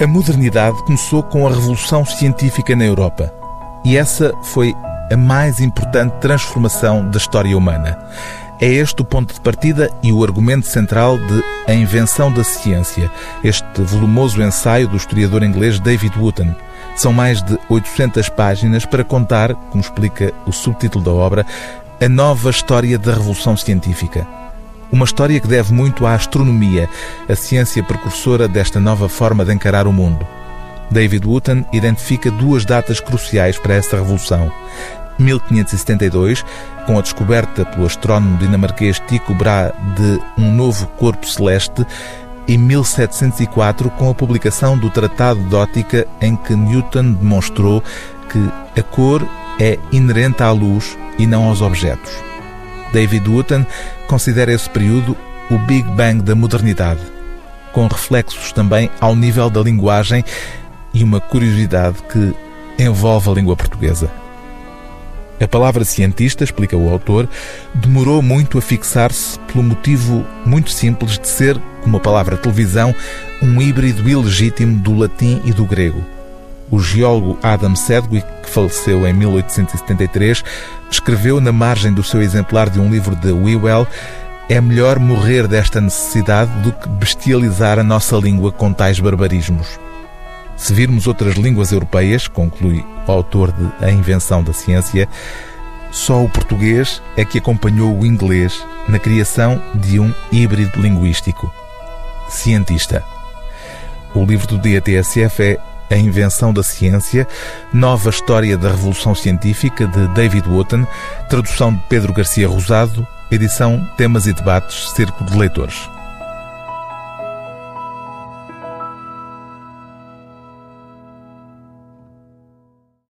A modernidade começou com a revolução científica na Europa. E essa foi a mais importante transformação da história humana. É este o ponto de partida e o argumento central de A Invenção da Ciência, este volumoso ensaio do historiador inglês David Wotton. São mais de 800 páginas para contar, como explica o subtítulo da obra, a nova história da revolução científica. Uma história que deve muito à astronomia, a ciência precursora desta nova forma de encarar o mundo. David Wotton identifica duas datas cruciais para essa revolução. 1572, com a descoberta pelo astrónomo dinamarquês Tycho Brahe de um novo corpo celeste, e 1704, com a publicação do Tratado de Ótica, em que Newton demonstrou que a cor é inerente à luz e não aos objetos. David Wotton considera esse período o Big Bang da modernidade, com reflexos também ao nível da linguagem e uma curiosidade que envolve a língua portuguesa. A palavra cientista, explica o autor, demorou muito a fixar-se pelo motivo muito simples de ser, como a palavra televisão, um híbrido ilegítimo do latim e do grego. O geólogo Adam Sedgwick, que faleceu em 1873, escreveu na margem do seu exemplar de um livro de Whewell é melhor morrer desta necessidade do que bestializar a nossa língua com tais barbarismos. Se virmos outras línguas europeias, conclui o autor de A Invenção da Ciência, só o português é que acompanhou o inglês na criação de um híbrido linguístico. Cientista. O livro do dia TSF é A Invenção da Ciência, Nova História da Revolução Científica, de David Wotton, tradução de Pedro Garcia Rosado, edição Temas e Debates, Cerco de Leitores.